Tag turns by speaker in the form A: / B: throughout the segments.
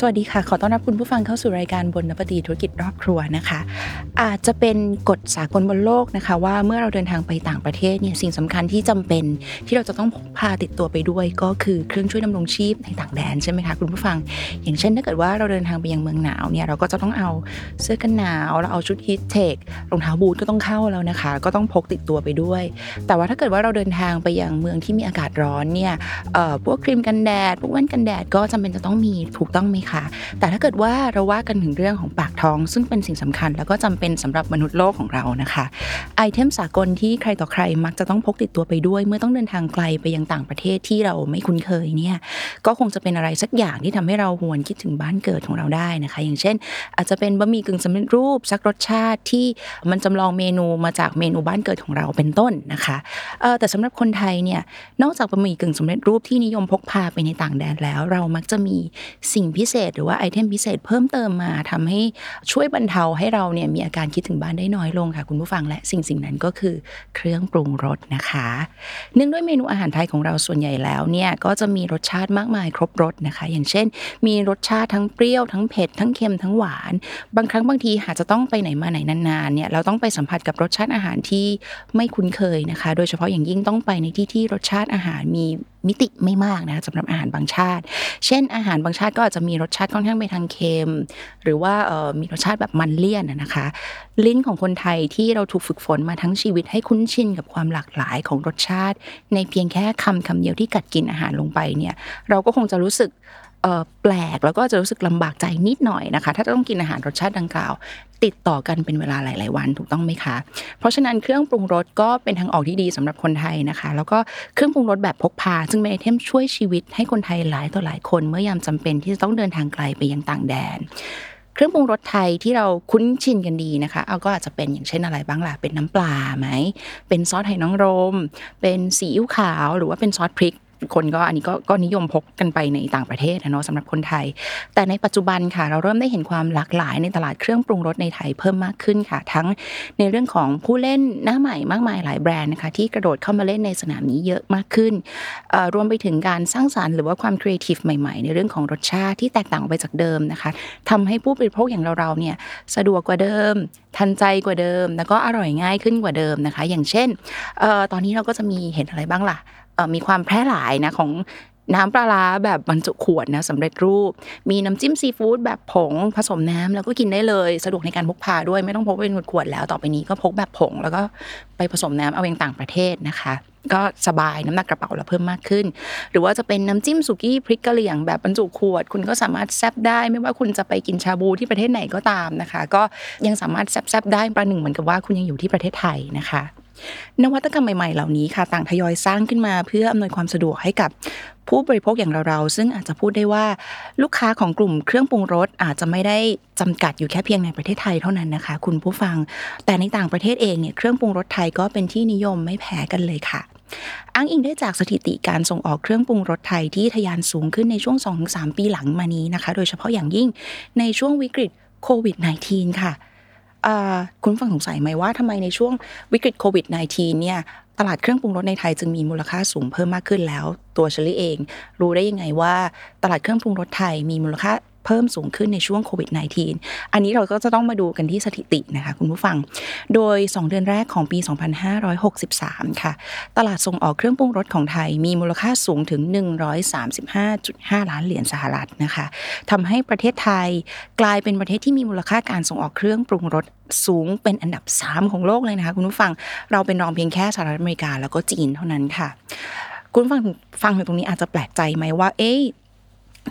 A: สวัสดีค่ะ ขอต้อนรับคุณผู้ฟังเข้าสู่รายการบนนปฏิธุรกิจรอบครัวนะคะ อาจจะเป็นกฎสากลบนโลกนะคะ ว่าเมื่อเราเดินทางไปต่างประเทศเนี่ยสิ่งสำคัญที่จำเป็นที่เราจะต้องพกพาติดตัวไปด้วย ก็คือเครื่องช่วยดำรงชีพในต่างแดนใช่ไหมคะคุณผู้ฟัง อย่างเช่นถ้าเกิดว่าเราเดินทางไปยังเมืองหนาวเนี่ยเราก็จะต้องเอาเสื้อกันหนาวเราเอาชุดฮีทเทครองเท้าบูทก็ต้องเข้าแล้วนะคะ ก็ต้องพกติดตัวไปด้วย แต่ว่าถ้าเกิดว่าเราเดินทางไปยังเมืองที่มีอากาศร้อนเนี่ยพวกครีมกันแดดพวกแว่นกันแดดก็จำเป็นจะต้องมีถูกต้องไหมคะ แต่ถ้าเกิดว่าเราว่ากันถึงเรื่องของปากท้อง ซึ่งเป็นสิ่งสำคัญ แล้วก็จำเป็นสำหรับมนุษย์โลกของเรานะคะไอเทมสากลที่ใครต่อใครมักจะต้องพกติดตัวไปด้วย เมื่อต้องเดินทางไกลไปยังต่างประเทศที่เราไม่คุ้นเคยเนี่ยก็คงจะเป็นอะไรสักอย่างที่ทำให้เราหวนคิดถึงบ้านเกิดของเราได้นะคะ อย่างเช่น อาจจะเป็นบะหมี่กึ่งสำเร็จรูปสักรสชาติที่มันจำลองเมนูมาจากเมนูบ้านเกิดของเราเป็นต้นนะคะแต่สำหรับคนไทยเนี่ยนอกจากบะหมี่กึ่งสำเร็จรูปที่นิยมพกพาไปในต่างแดนแล้ว เรามักจะมีสิ่งพิเศษ หรือว่าไอเทมพิเศษเพิ่มเติมมาทำให้ช่วยบรรเทาให้เราเนี่ยมีอาการคิดถึงบ้านได้น้อยลงค่ะ คุณผู้ฟังและสิ่งสิ่งนั้นก็คือเครื่องปรุงรสนะคะ เนื่องด้วยเมนูอาหารไทยของเราส่วนใหญ่แล้วเนี่ยก็จะมีรสชาติมากมายครบรสนะคะ อย่างเช่น มีรสชาติทั้งเปรี้ยวทั้งเผ็ดทั้งเค็มทั้งหวาน บางครั้งบางทีหากจะต้องไปไหนมาไหนนานๆเนี่ยเราต้องไปสัมผัสกับรสชาติอาหารที่ไม่คุ้นเคยนะคะ โดยเฉพาะอย่างยิ่งต้องไปในที่ที่รสชาติอาหารมีมิติไม่มากนะสำหรับอาหารบางชาติ เช่น อาหารบางชาติก็อาจจะมีรสชาติค่อนข้างไปทางเค็ม หรือว่ามีรสชาติแบบมันเลี่ยนนะคะ ลิ้นของคนไทยที่เราถูกฝึกฝนมาทั้งชีวิตให้คุ้นชินกับความหลากหลายของรสชาติ ในเพียงแค่คำคำเดียวที่กัดกินอาหารลงไปเนี่ยเราก็คงจะรู้สึก แปลกแล้วก็จะรู้สึกลำบากใจนิดหน่อยนะคะ ถ้าต้องกินอาหารรสชาติดังกล่าว ติดต่อกันเป็นเวลาหลาย ๆ วันถูกต้องไหมคะ เพราะฉะนั้นเครื่องปรุงรสก็เป็นทางออกที่ดีสำหรับคนไทยนะคะ แล้วก็เครื่องปรุงรสแบบพกพา ซึ่งเป็นไอเทมช่วยชีวิตให้คนไทยหลายต่อหลายคน เมื่อยามจำเป็นที่จะต้องเดินทางไกลไปยังต่างแดนเครื่องปรุงรสไทยที่เราคุ้นชินกันดีนะคะเอาก็อาจจะเป็นอย่างเช่นอะไรบ้างล่ะ เป็นน้ำปลาไหม เป็นซอสไห่นางรม เป็นซีอิ๊วขาว หรือว่าเป็นซอสพริก คนก็อันนี้ก็ก็นิยมพกกันไปในต่างประเทศนะเนาะสำหรับคนไทย แต่ในปัจจุบันค่ะ เราเริ่มได้เห็นความหลากหลายในตลาดเครื่องปรุงรสในไทยเพิ่มมากขึ้นค่ะ ทั้งในเรื่องของผู้เล่นหน้าใหม่มากมายหลายแบรนด์นะคะที่กระโดดเข้ามาเล่นในสนามนี้เยอะมากขึ้นรวมไปถึงการสร้างสารรค์หรือว่าความครีเอทีฟใหม่ๆ ในเรื่องของรสชาติที่แตกต่างไปจากเดิมนะคะทำให้ผู้บริโภคอย่างเราๆเนี่ยสะดวกกว่าเดิม ทันใจกว่าเดิม แล้วก็อร่อยง่ายขึ้นกว่าเดิมนะคะ อย่างเช่นตอนนี้เราก็จะมีเห็นอะไรบ้างล่ะ มีความแพร่หลายนะของน้ำปลาร้าแบบบรรจุขวดนะสำเร็จรูป มีน้ำจิ้มซีฟู้ดแบบผงผสมน้ำแล้วก็กินได้เลย สะดวกในการพกพาด้วยไม่ต้องพกเป็นขวดแล้วต่อไปนี้ก็พกแบบผง แล้วก็ไปผสมน้ำเอาเองต่างประเทศนะคะ ก็สบายน้ำหนักกระเป๋าเราเพิ่มมากขึ้น หรือว่าจะเป็นน้ำจิ้มสุกี้พริกกะเหรี่ยงแบบบรรจุขวด คุณก็สามารถแซบได้ ไม่ว่าคุณจะไปกินชาบูที่ประเทศไหนก็ตามนะคะ ก็ยังสามารถแซบได้ประหนึ่งเหมือนกับว่าคุณยังอยู่ที่ประเทศไทยนะคะ นวัตกรรมใหม่ๆ เหล่านี้ค่ะ ต่างทยอยสร้างขึ้นมา เพื่ออำนวยความสะดวกให้กับผู้บริโภคอย่างเราๆซึ่งอาจจะพูดได้ว่าลูกค้าของกลุ่มเครื่องปรุงรสอาจจะไม่ได้จำกัดอยู่แค่เพียงในประเทศไทยเท่านั้นนะคะ คุณผู้ฟัง แต่ในต่างประเทศเองเนี่ยเครื่องปรุงรสไทยก็เป็นที่นิยมไม่แพ้กันเลยค่ะอ้างอิงได้จากสถิติการส่งออกเครื่องปรุงรสไทยที่ทะยานสูงขึ้นในช่วง 2-3 ปีหลังมานี้นะคะ โดยเฉพาะอย่างยิ่งในช่วงวิกฤตโควิด -19 ค่ะ คุณฟังสงสัยไหมว่าทำไมในช่วงวิกฤตโควิด -19 เนี่ยตลาดเครื่องปรุงรสในไทยจึงมีมูลค่าสูงเพิ่มมากขึ้นแล้ว ตัวเชลี่เอง รู้ได้ยังไงว่า ตลาดเครื่องปรุงรสไทยมีมูลค่า เพิ่มสูงขึ้นในช่วงโควิด -19 อันนี้เราก็จะต้องมาดูกันที่สถิตินะคะคุณผู้ฟัง โดย 2 เดือนแรกของปี 2563 ค่ะ ตลาดส่งออกเครื่องปรุงรสของไทยมีมูลค่าสูงถึง 135.5 ล้านเหรียญสหรัฐนะคะทำให้ประเทศไทยกลายเป็นประเทศที่มีมูลค่าการส่งออกเครื่องปรุงรสสูงเป็นอันดับ 3 ของโลกเลยนะคะคุณผู้ฟัง เราเป็นรองเพียงแค่สหรัฐอเมริกาแล้วก็จีนเท่านั้นค่ะ คุณฟังฟังอยู่ตรงนี้อาจจะแปลกใจไหมว่า เอ๊ะ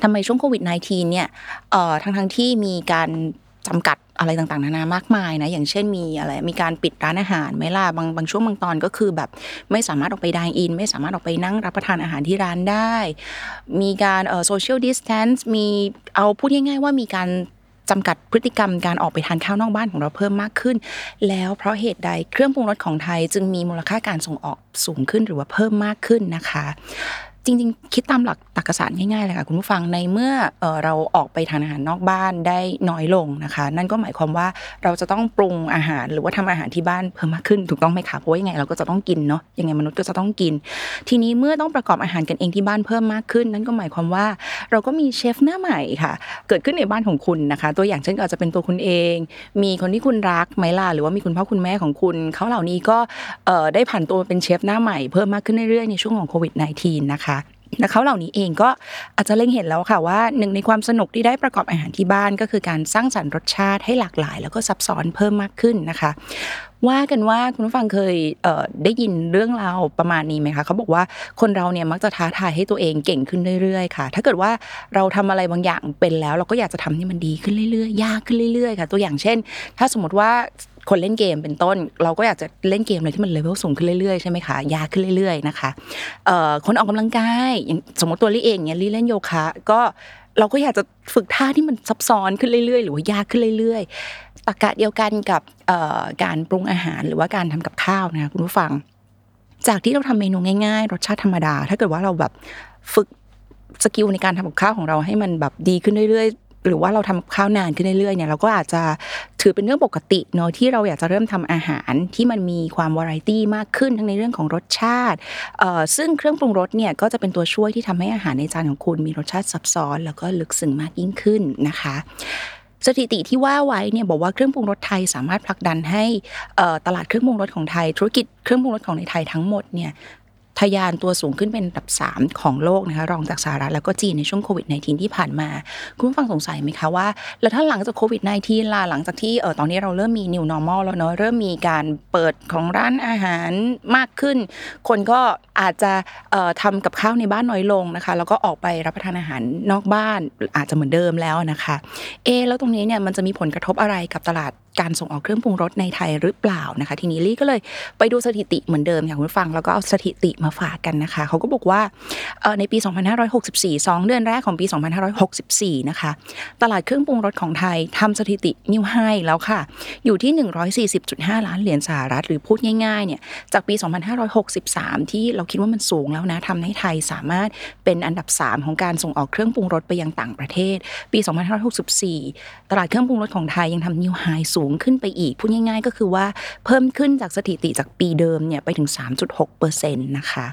A: ทำไมช่วงโควิด -19 เนี่ยเอ่อทั้งทั้งที่มีการจำกัดอะไรต่างๆนานามากมายนะ อย่างเช่นมีอะไร มีการปิดร้านอาหารไหมล่ะ บางบางช่วงบางตอนก็คือแบบไม่สามารถออกไปดายอิน ไม่สามารถออกไปนั่งรับประทานอาหารที่ร้านได้ มีการเอ่อโซเชียลดิสแทนซ์ มีเอาพูดง่ายๆว่ามีการจำกัดพฤติกรรมการออกไปทานข้าวนอกบ้านของเราเพิ่มมากขึ้น แล้วเพราะเหตุใดเครื่องปรุงรสของไทยจึงมีมูลค่าการส่งออกสูงขึ้นหรือว่าเพิ่มมากขึ้นนะคะ จริง ๆ คิดตามหลักตรรกศาสตร์ง่ายๆเลยค่ะคุณผู้ฟังในเมื่อเราออกไปทานอาหารนอกบ้านได้น้อยลงนะคะ นั่นก็หมายความว่าเราจะต้องปรุงอาหารหรือว่าทำอาหารที่บ้านเพิ่มมากขึ้นถูกต้องไหมคะเพราะว่ายังไงเราก็จะต้องกินเนาะยังไงมนุษย์ก็จะต้องกิน ทีนี้เมื่อต้องประกอบอาหารกันเองที่บ้านเพิ่มมากขึ้น นั่นก็หมายความว่า เราก็มีเชฟหน้าใหม่ค่ะ เกิดขึ้นในบ้านของคุณนะคะ ตัวอย่างเช่นอาจจะเป็นตัวคุณเอง มีคนที่คุณรักไหมล่ะหรือว่ามีคุณพ่อคุณแม่ของคุณเขาเหล่านี้ก็ได้ผ่านตัวเป็นเชฟหน้าใหม่เพิ่มมากขึ้นเรื่อยๆในช่วงของโควิด -19 นะคะ และเขาเหล่านี้เองก็อาจจะเล็งเห็นแล้วค่ะว่าหนึ่งในความสนุกที่ได้ประกอบอาหารที่บ้านก็คือการสร้างสรรค์รสชาติให้หลากหลาย แล้วก็ซับซ้อนเพิ่มมากขึ้นนะคะ ว่ากันว่าคุณผู้ฟังเคยเได้ยินเรื่องราวประมาณนี้ไหมคะเขาบอกว่าคนเราเนี่ยมักจะท้าทายให้ตัวเองเก่งขึ้นเรื่อยๆค่ะ ถ้าเกิดว่าเราทำอะไรบางอย่างเป็นแล้ว เราก็อยากจะทำให้มันดีขึ้นเรื่อยๆ ยากขึ้นเรื่อยๆค่ะ ตัวอย่างเช่น ถ้าสมมติว่าคนเล่นเกมเป็นต้น เราก็อยากจะเล่นเกมอะไรที่มันเลเวลสูงขึ้นเรื่อยๆใช่ไหมคะยากขึ้นเรื่อย ๆนะคะคนออกกำลังกายอย่างสมมติตัวลี่เองเนี่ยลี่เล่นโยคะก็ เราก็อยากจะฝึกท่าที่มันซับซ้อนขึ้นเรื่อยๆ หรือว่ายากขึ้นเรื่อยๆตรรกะเดียวกันกับการปรุงอาหารหรือว่าการทำกับข้าวนะคะคุณผู้ฟัง จากที่เราทำเมนูง่าย ๆ รสชาติธรรมดา ถ้าเกิดว่าเราแบบฝึก skill ในการทำกับข้าวของเราให้มันแบบดีขึ้นเรื่อยๆ หรือว่าเราทำกับข้าวนานขึ้นเรื่อยๆเนี่ยเราก็อาจจะถือเป็นเรื่องปกติเนอะที่เราอยากจะเริ่มทำอาหารที่มันมีความวาไรตี้มากขึ้นทั้งในเรื่องของรสชาติเอ่อซึ่งเครื่องปรุงรสเนี่ยก็จะเป็นตัวช่วยที่ทำให้อาหารในจานของคุณมีรสชาติซับซ้อน แล้วก็ลึกซึ้งมากยิ่งขึ้นนะคะสถิติที่ว่าไว้เนี่ยบอกว่าเครื่องปรุงรสไทยสามารถผลักดันให้ตลาดเครื่องปรุงรสของไทย ธุรกิจเครื่องปรุงรสของในไทยทั้งหมดเนี่ย ทะยานตัวสูงขึ้นเป็นอันดับ 3 ของโลกนะคะรองจากสหรัฐแล้วก็จีนในช่วงโควิด -19 ที่ผ่านมา คุณผู้ฟังสงสัยไหมคะว่า แล้วถ้าหลังจากโควิด -19 ล่ะหลังจากที่เออตอนนี้เราเริ่มมี new normal แล้วเนาะเริ่มมีการเปิดของร้านอาหารมากขึ้น คนก็อาจจะเอ่อทำกับข้าวในบ้านน้อยลงนะคะ แล้วก็ออกไปรับประทานอาหารนอกบ้านอาจจะเหมือนเดิมแล้วนะคะ เอแล้วตรงนี้เนี่ยมันจะมีผลกระทบอะไรกับตลาด การส่งออกเครื่องปรุงรสในไทยหรือเปล่านะคะ ทีนี้ลี่ก็เลยไปดูสถิติเหมือนเดิมค่ะคุณฟังแล้วก็เอาสถิติมาฝากกันนะคะเขาก็บอกว่า ในปี 2564 2 เดือนแรกของปี 2564 นะคะ ตลาดเครื่องปรุงรสของไทยทำสถิตินิวไฮแล้วค่ะ อยู่ที่ 140.5 ล้านเหรียญสหรัฐ หรือพูดง่ายๆ เนี่ย จากปี 2563 ที่เราคิดว่ามันสูงแล้วนะทำให้ไทยสามารถเป็นอันดับ 3 ของการส่งออกเครื่องปรุงรสไปยังต่างประเทศ ปี 2564 ตลาดเครื่องปรุงรสของไทยยังทำนิวไฮสูงขึ้นไปอีก พูดง่าย ๆ ก็คือว่าเพิ่มขึ้นจากสถิติจากปีเดิมเนี่ยไปถึง 3.6%นะคะ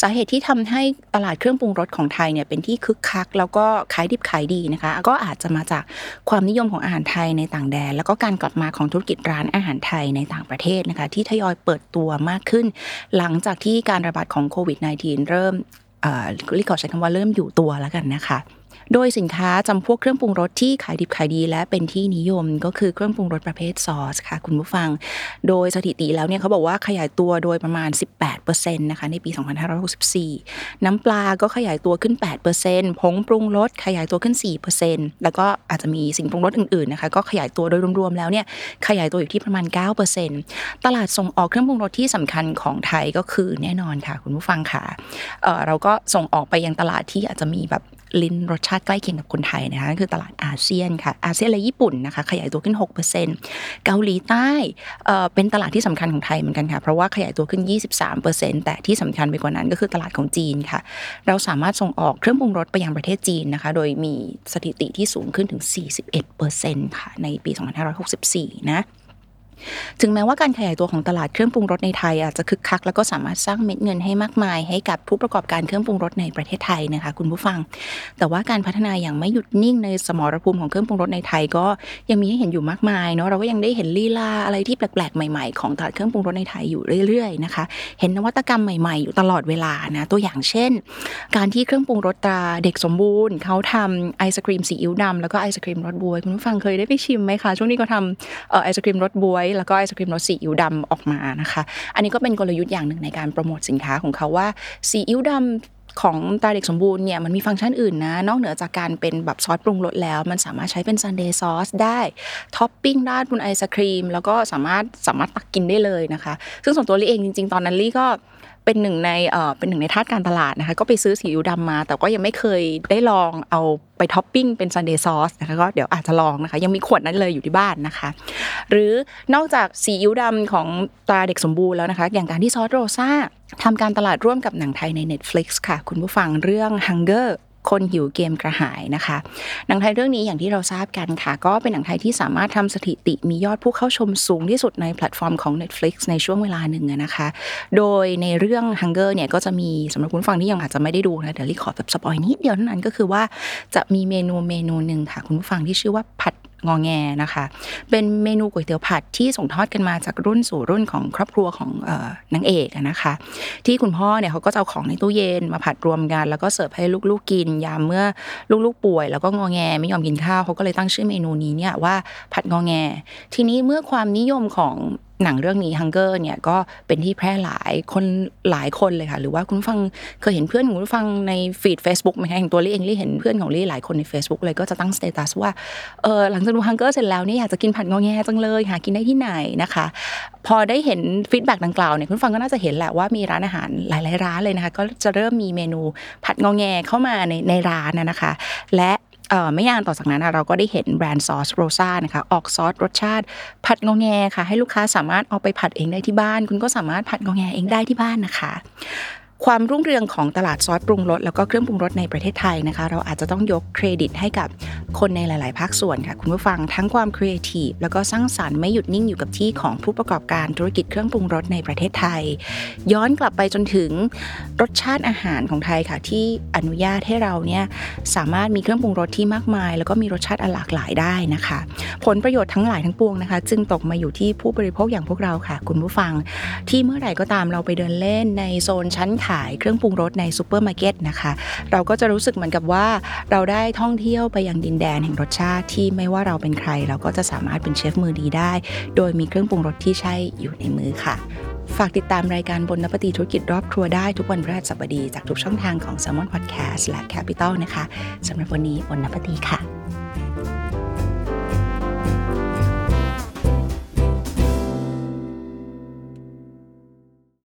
A: สาเหตุที่ทำให้ตลาดเครื่องปรุงรสของไทยเนี่ยเป็นที่คึกคัก แล้วก็ขายดิบขายดีนะคะ ก็อาจจะมาจากความนิยมของอาหารไทยในต่างแดน แล้วก็การกลับมาของธุรกิจร้านอาหารไทยในต่างประเทศนะคะ ที่ทยอยเปิดตัวมากขึ้น หลังจากที่การระบาดของโควิด -19 เริ่มเอ่อลิขอใช้คำว่าเริ่มอยู่ตัวแล้วกันนะคะ โดยสินค้าจำพวกเครื่องปรุงรสที่ขายดิบขายดีและเป็นที่นิยมก็คือเครื่องปรุงรสประเภทซอสค่ะคุณผู้ฟัง โดยสถิติแล้วเนี่ยเขาบอกว่าขยายตัวโดยประมาณ 18%นะคะในปี 2564 น้ำปลาก็ขยายตัวขึ้น 8%ผงปรุงรสขยายตัวขึ้น 4%แล้วก็อาจจะมีสิ่งปรุงรสอื่นๆนะคะก็ขยายตัวโดยรวมๆแล้วเนี่ยขยายตัวอยู่ที่ประมาณ 9%ตลาดส่งออกเครื่องปรุงรสที่สำคัญของไทยก็คือแน่นอนค่ะ คุณผู้ฟังค่ะเเราก็ส่งออกไปยังตลาดที่อาจจะมีแบบ ลิ้นรสชาติใกล้เคียงกับคนไทยนะคะคือตลาดอาเซียนค่ะอาเซียนและญี่ปุ่นนะคะขยายตัวขึ้น 6%เกาหลีใต้เป็นตลาดที่สำคัญของไทยเหมือนกันค่ะเพราะว่าขยายตัวขึ้น 23%แต่ที่สำคัญไปกว่านั้นก็คือตลาดของจีนค่ะ เราสามารถส่งออกเครื่องปรุงรสไปยังประเทศจีนนะคะ โดยมีสถิติที่สูงขึ้นถึง 41%ค่ะในปี 2564 นะ ถึงแม้ว่าการขยายตัวของตลาดเครื่องปรุงรสในไทยอาจจะคึกคัก แล้วก็สามารถสร้างเม็ดเงินให้มากมาย ให้กับผู้ประกอบการเครื่องปรุงรสในประเทศไทยนะคะคุณผู้ฟัง แต่ว่าการพัฒนาอย่างไม่หยุดนิ่งในสมรภูมิของเครื่องปรุงรสในไทยก็ยังมีให้เห็นอยู่มากมายเนาะเราก็ยังได้เห็นลีลาอะไรที่แปลกๆใหม่ๆของตลาดเครื่องปรุงรสในไทยอยู่เรื่อยๆนะคะเห็นนวัตกรรมใหม่ๆอยู่ตลอดเวลานะตัวอย่างเช่น การที่เครื่องปรุงรสตราเด็กสมบูรณ์เขาทำไอศครีมซีอิ๊วดำแล้วก็ไอศครีมรสบวยคุณผู้ฟังเคยได้ไปชิมไหมคะช่วงนี้ก็ทำไอศครีมรสบวยแล้วก็ไอศครีมรสซีอิ๊วดำออกมานะคะ อันนี้ก็เป็นกลยุทธ์อย่างหนึ่งในการโปรโมทสินค้าของเขาว่าซีอิ๊วดำของตราเด็กสมบูรณ์เนี่ยมันมีฟังก์ชันอื่นนะ นอกเหนือจากการเป็นแบบซอสปรุงรสแล้ว มันสามารถใช้เป็น sundae sauce ได้ท็อปปิ้งได้บนไอศครีม แล้วก็สามารถสามารถตักกินได้เลยนะคะ ซึ่งส่วนตัวลี่เองจริง ๆ ตอนนั้นลี่ก็ เป็นหนึ่งในเอ่อเป็นหนึ่งในทาสการตลาดนะคะก็ไปซื้อซีอิ๊วดำมา แต่ก็ยังไม่เคยได้ลองเอาไปท็อปปิ้งเป็น sundae sauce นะคะก็เดี๋ยวอาจจะลองนะคะ ยังมีขวดนั้นเลยอยู่ที่บ้านนะคะ หรือนอกจากซีอิ๊วดำของตราเด็กสมบูรณ์แล้วนะคะ อย่างการที่ซอสโรซ่าทำการตลาดร่วมกับหนังไทยใน Netflix ค่ะ คุณผู้ฟังเรื่อง Hunger คนหิวเกมกระหายนะคะ หนังไทยเรื่องนี้อย่างที่เราทราบกันค่ะ ก็เป็นหนังไทยที่สามารถทำสถิติมียอดผู้เข้าชมสูงที่สุดในแพลตฟอร์มของ Netflix ในช่วงเวลาหนึ่งนะคะ โดยในเรื่อง Hunger เนี่ยก็จะมีสำหรับคุณฟังที่ยังอาจจะไม่ได้ดูนะเดี๋ยวลี่ขอแบบ spoil นิดเดียวเท่านั้นก็คือว่าจะมีเมนูเมนูหนึ่งค่ะ คุณผู้ฟังที่ชื่อว่าผัด งอแงนะคะ เป็นเมนูก๋วยเตี๋ยวผัดที่ส่งทอดกันมาจากรุ่นสู่รุ่นของครอบครัวของนางเอกนะคะ ที่คุณพ่อเนี่ยเขาก็จะเอาของในตู้เย็นมาผัดรวมกัน แล้วก็เสิร์ฟให้ลูกๆกิน ยามเมื่อลูกๆป่วย แล้วก็งอแงไม่ยอมกินข้าวเขาก็เลยตั้งชื่อเมนูนี้เนี่ยว่าผัดงอแง ทีนี้เมื่อความนิยมของ หนังเรื่องนี้ Hunger เนี่ยก็เป็นที่แพร่หลายคนหลายคนเลยค่ะ หรือว่าคุณฟังเคยเห็นเพื่อนของคุณฟังในฟีด Facebook ไหมคะอย่างตัวลี่เองลี่เห็นเพื่อนของลี่หลายคนใน Facebook เลยก็จะตั้ง status ว่าเออหลังจากดู Hunger เสร็จแล้วเนี่ยอยากจะกินผัดงอแงจังเลยหากินได้ที่ไหนนะคะ พอได้เห็น feedback ดังกล่าวเนี่ยคุณฟังก็น่าจะเห็นแหละว่ามีร้านอาหารหลาย ๆ ร้านเลยนะคะ ก็จะเริ่มมีเมนูผัดงอแงเข้ามาในในร้านนะคะ และ ไม่นานต่อจากนั้นเราก็ได้เห็นแบรนด์ซอสโรซ่านะคะออกซอสรสชาติ ผัดงอแงค่ะ ให้ลูกค้าสามารถเอาไปผัดเองได้ที่บ้าน คุณก็สามารถผัดงอแงเองได้ที่บ้านนะคะ ความรุ่งเรืองของตลาดซอสปรุงรสแล้วก็เครื่องปรุงรสในประเทศไทยนะคะ เราอาจจะต้องยกเครดิตให้กับคนในหลาย ๆ ภาคส่วนค่ะ คุณผู้ฟังทั้งความครีเอทีฟแล้วก็สร้างสรรค์ไม่หยุดนิ่งอยู่กับที่ของผู้ประกอบการธุรกิจเครื่องปรุงรสในประเทศไทย ย้อนกลับไปจนถึงรสชาติอาหารของไทยค่ะ ที่อนุญาตให้เราเนี่ยสามารถมีเครื่องปรุงรสที่มากมาย แล้วก็มีรสชาติหลากหลายได้นะคะ ผลประโยชน์ทั้งหลายทั้งปวงนะคะ จึงตกมาอยู่ที่ผู้บริโภคอย่างพวกเราค่ะ คุณผู้ฟัง ที่เมื่อไหร่ก็ตามเราไปเดินเล่นในโซนชั้นขายเครื่องปรุงรสในซูเปอร์มาร์เก็ตนะคะ เราก็จะรู้สึกเหมือนกับว่าเราได้ท่องเที่ยวไปยังดินแดนแห่งรสชาติที่ไม่ว่าเราเป็นใคร เราก็จะสามารถเป็นเชฟมือดีได้ โดยมีเครื่องปรุงรสที่ใช่อยู่ในมือค่ะฝากติดตามรายการบนนปฏิธุรกิจรอบครัวได้ทุกวันพฤหัสบดีจากทุกช่องทางของ s ซ l m o n Podcast และ Capital นะคะสำหรับวันนี้บนนปฏิค่ะ